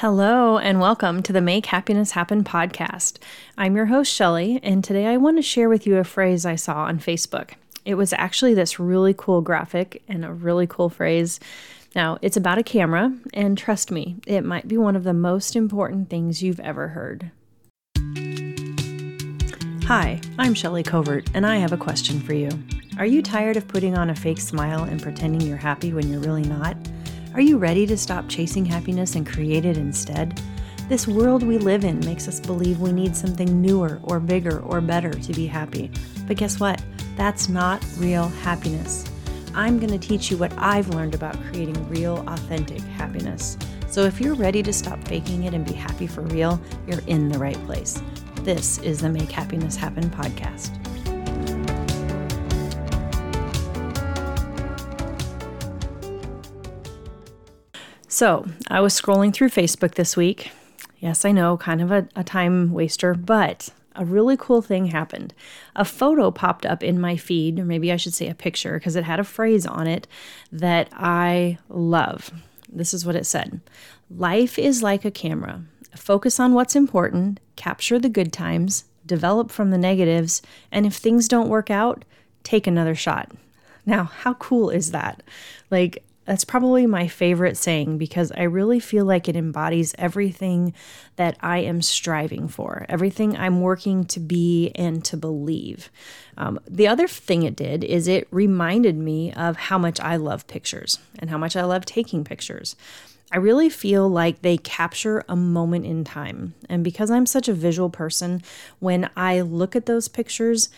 Hello, and welcome to the Make Happiness Happen podcast. I'm your host, Shelly, and today I want to share with you a phrase I saw on Facebook. It was actually this really cool graphic and a really cool phrase. Now, it's about a camera, and trust me, it might be one of the most important things you've ever heard. Hi, I'm Shelly Covert, and I have a question for you. Are you tired of putting on a fake smile and pretending you're happy when you're really not? Are you ready to stop chasing happiness and create it instead? This world we live in makes us believe we need something newer or bigger or better to be happy. But guess what? That's not real happiness. I'm going to teach you what I've learned about creating real, authentic happiness. So if you're ready to stop faking it and be happy for real, you're in the right place. This is the Make Happiness Happen podcast. So, I was scrolling through Facebook this week. Yes, I know, kind of a, a, time waster, but a really cool thing happened. A photo popped up in my feed, or maybe I should say a picture, because it had a phrase on it that I love. This is what it said Life is like a camera. Focus on what's important, capture the good times, develop from the negatives, and if things don't work out, take another shot. Now, how cool is that? Like, that's probably my favorite saying because I really feel like it embodies everything that I am striving for, everything I'm working to be and to believe. Um, the other thing it did is it reminded me of how much I love pictures and how much I love taking pictures. I really feel like they capture a moment in time. And because I'm such a visual person, when I look at those pictures,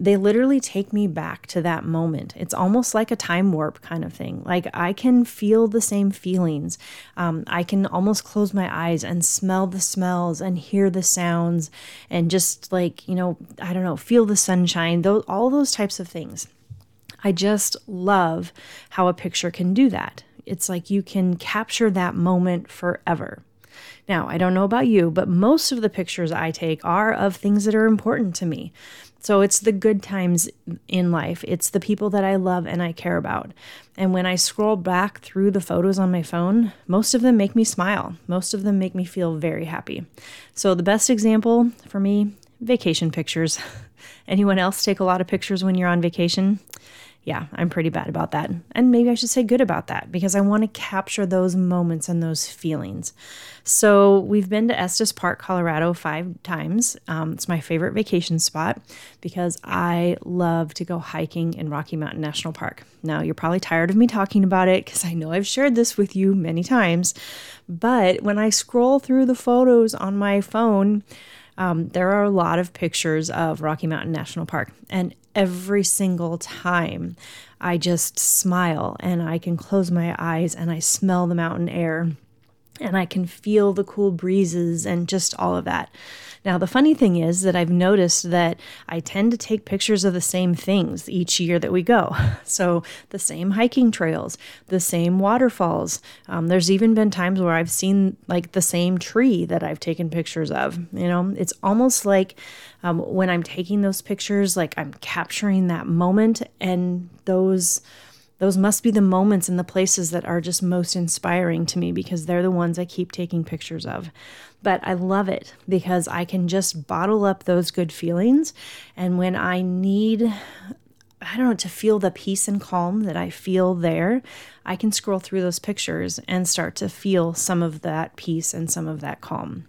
they literally take me back to that moment. It's almost like a time warp kind of thing. Like I can feel the same feelings. Um, I can almost close my eyes and smell the smells and hear the sounds and just like, you know, I don't know, feel the sunshine, those, all those types of things. I just love how a picture can do that. It's like you can capture that moment forever. Now, I don't know about you, but most of the pictures I take are of things that are important to me. So it's the good times in life. It's the people that I love and I care about. And when I scroll back through the photos on my phone, most of them make me smile. Most of them make me feel very happy. So the best example for me, vacation pictures. Anyone else take a lot of pictures when you're on vacation? Yeah, I'm pretty bad about that. And maybe I should say good about that because I want to capture those moments and those feelings. So we've been to Estes Park, Colorado five times. Um, it's my favorite vacation spot because I love to go hiking in Rocky Mountain National Park. Now, you're probably tired of me talking about it because I know I've shared this with you many times. But when I scroll through the photos on my phone, um, there are a lot of pictures of Rocky Mountain National Park. And every single time. I just smile and I can close my eyes and I smell the mountain air and I can feel the cool breezes and just all of that. Now, the funny thing is that I've noticed that I tend to take pictures of the same things each year that we go. So, the same hiking trails, the same waterfalls. Um, there's even been times where I've seen like the same tree that I've taken pictures of. You know, it's almost like um, when I'm taking those pictures, like I'm capturing that moment and those those must be the moments and the places that are just most inspiring to me because they're the ones I keep taking pictures of. But I love it because I can just bottle up those good feelings. And when I need, I don't know, to feel the peace and calm that I feel there, I can scroll through those pictures and start to feel some of that peace and some of that calm.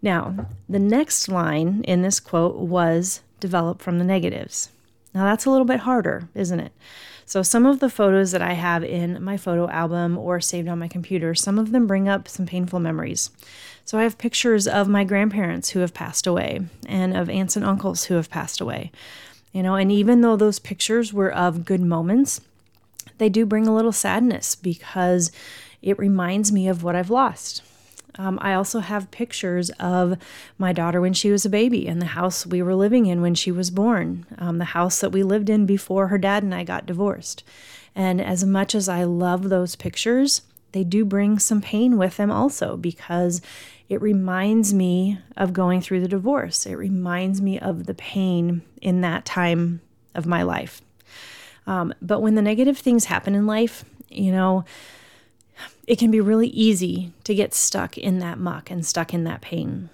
Now, the next line in this quote was develop from the negatives. Now, that's a little bit harder, isn't it? So, some of the photos that I have in my photo album or saved on my computer, some of them bring up some painful memories. So, I have pictures of my grandparents who have passed away and of aunts and uncles who have passed away. You know, and even though those pictures were of good moments, they do bring a little sadness because it reminds me of what I've lost. Um, I also have pictures of my daughter when she was a baby and the house we were living in when she was born, um, the house that we lived in before her dad and I got divorced. And as much as I love those pictures, they do bring some pain with them also because it reminds me of going through the divorce. It reminds me of the pain in that time of my life. Um, but when the negative things happen in life, you know, it can be really easy to get stuck in that muck and stuck in that pain.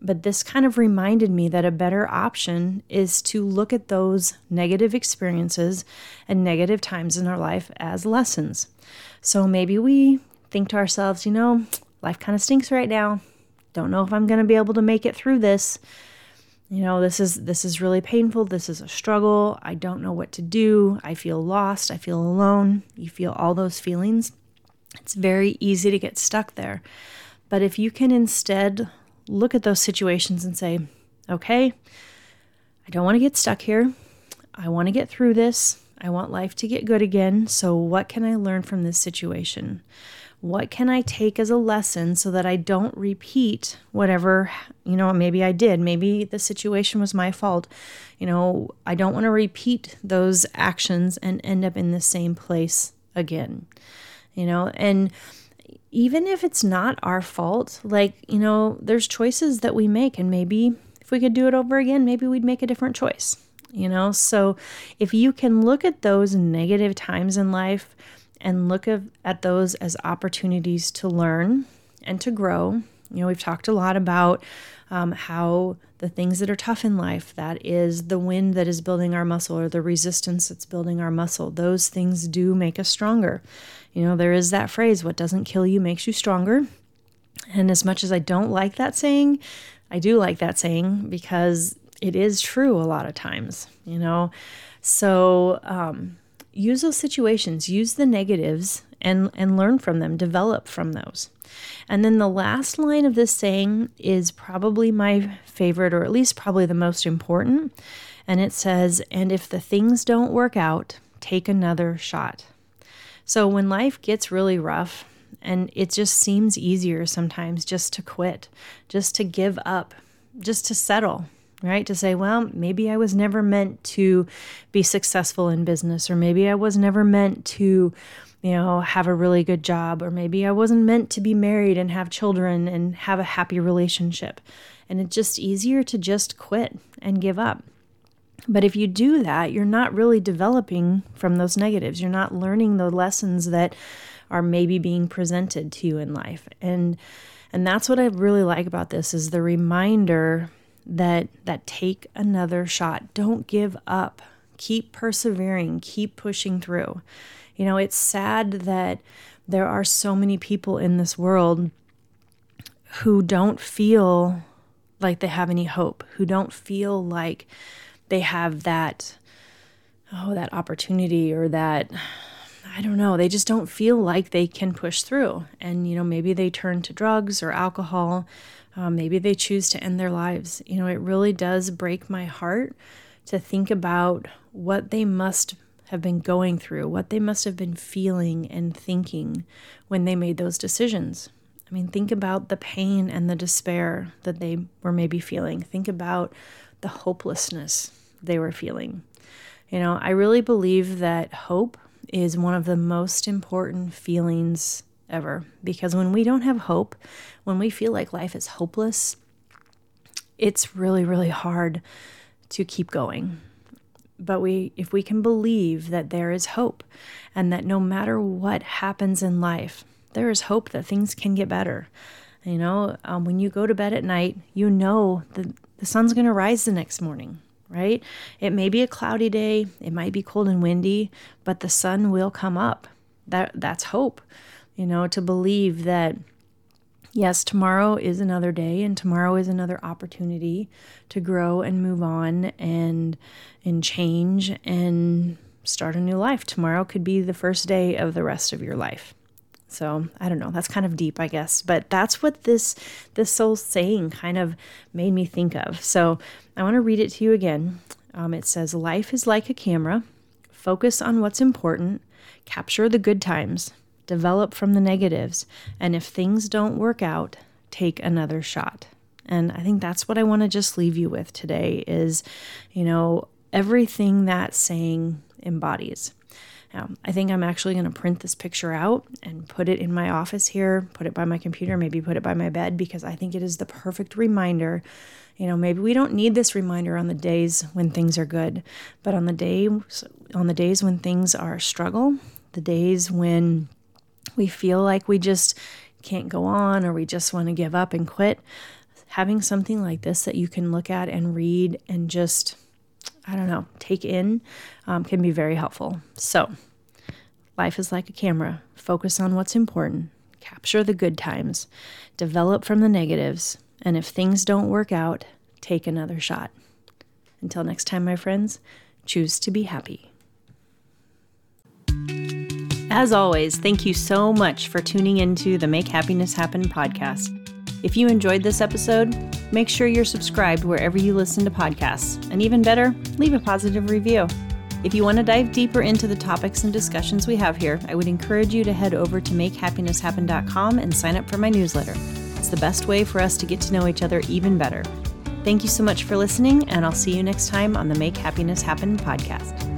But this kind of reminded me that a better option is to look at those negative experiences and negative times in our life as lessons. So maybe we think to ourselves, you know, life kind of stinks right now. Don't know if I'm going to be able to make it through this. You know, this is this is really painful. This is a struggle. I don't know what to do. I feel lost. I feel alone. You feel all those feelings. It's very easy to get stuck there. But if you can instead look at those situations and say, okay, I don't want to get stuck here. I want to get through this. I want life to get good again. So, what can I learn from this situation? What can I take as a lesson so that I don't repeat whatever, you know, maybe I did. Maybe the situation was my fault. You know, I don't want to repeat those actions and end up in the same place again. You know, and even if it's not our fault, like, you know, there's choices that we make, and maybe if we could do it over again, maybe we'd make a different choice, you know? So if you can look at those negative times in life and look at those as opportunities to learn and to grow, you know, we've talked a lot about um, how the things that are tough in life, that is the wind that is building our muscle or the resistance that's building our muscle, those things do make us stronger. You know, there is that phrase, what doesn't kill you makes you stronger. And as much as I don't like that saying, I do like that saying because it is true a lot of times, you know. So um, use those situations, use the negatives and, and learn from them, develop from those. And then the last line of this saying is probably my favorite, or at least probably the most important. And it says, And if the things don't work out, take another shot. So when life gets really rough, and it just seems easier sometimes just to quit, just to give up, just to settle, right? To say, well, maybe I was never meant to be successful in business, or maybe I was never meant to, you know, have a really good job, or maybe I wasn't meant to be married and have children and have a happy relationship. And it's just easier to just quit and give up. But if you do that, you're not really developing from those negatives. You're not learning the lessons that are maybe being presented to you in life. And and that's what I really like about this is the reminder that that take another shot. Don't give up. Keep persevering, keep pushing through. You know, it's sad that there are so many people in this world who don't feel like they have any hope, who don't feel like they have that oh that opportunity or that I don't know, they just don't feel like they can push through. And, you know, maybe they turn to drugs or alcohol. Um, maybe they choose to end their lives. You know, it really does break my heart to think about what they must have been going through, what they must have been feeling and thinking when they made those decisions. I mean, think about the pain and the despair that they were maybe feeling. Think about the hopelessness they were feeling. You know, I really believe that hope is one of the most important feelings ever because when we don't have hope, when we feel like life is hopeless, it's really, really hard to keep going. But we, if we can believe that there is hope and that no matter what happens in life, there is hope that things can get better. You know, um, when you go to bed at night, you know that the sun's going to rise the next morning right? It may be a cloudy day, it might be cold and windy, but the sun will come up. That that's hope. You know, to believe that yes, tomorrow is another day and tomorrow is another opportunity to grow and move on and and change and start a new life. Tomorrow could be the first day of the rest of your life. So I don't know. That's kind of deep, I guess, but that's what this this soul saying kind of made me think of. So I want to read it to you again. Um, it says, "Life is like a camera. Focus on what's important. Capture the good times. Develop from the negatives. And if things don't work out, take another shot." And I think that's what I want to just leave you with today. Is you know everything that saying embodies. Um, I think I'm actually going to print this picture out and put it in my office here, put it by my computer, maybe put it by my bed because I think it is the perfect reminder. You know, maybe we don't need this reminder on the days when things are good, but on the day on the days when things are a struggle, the days when we feel like we just can't go on or we just want to give up and quit, having something like this that you can look at and read and just, I don't know, take in um, can be very helpful. So, life is like a camera. Focus on what's important, capture the good times, develop from the negatives, and if things don't work out, take another shot. Until next time, my friends, choose to be happy. As always, thank you so much for tuning into the Make Happiness Happen podcast. If you enjoyed this episode, make sure you're subscribed wherever you listen to podcasts. And even better, leave a positive review. If you want to dive deeper into the topics and discussions we have here, I would encourage you to head over to makehappinesshappen.com and sign up for my newsletter. It's the best way for us to get to know each other even better. Thank you so much for listening, and I'll see you next time on the Make Happiness Happen podcast.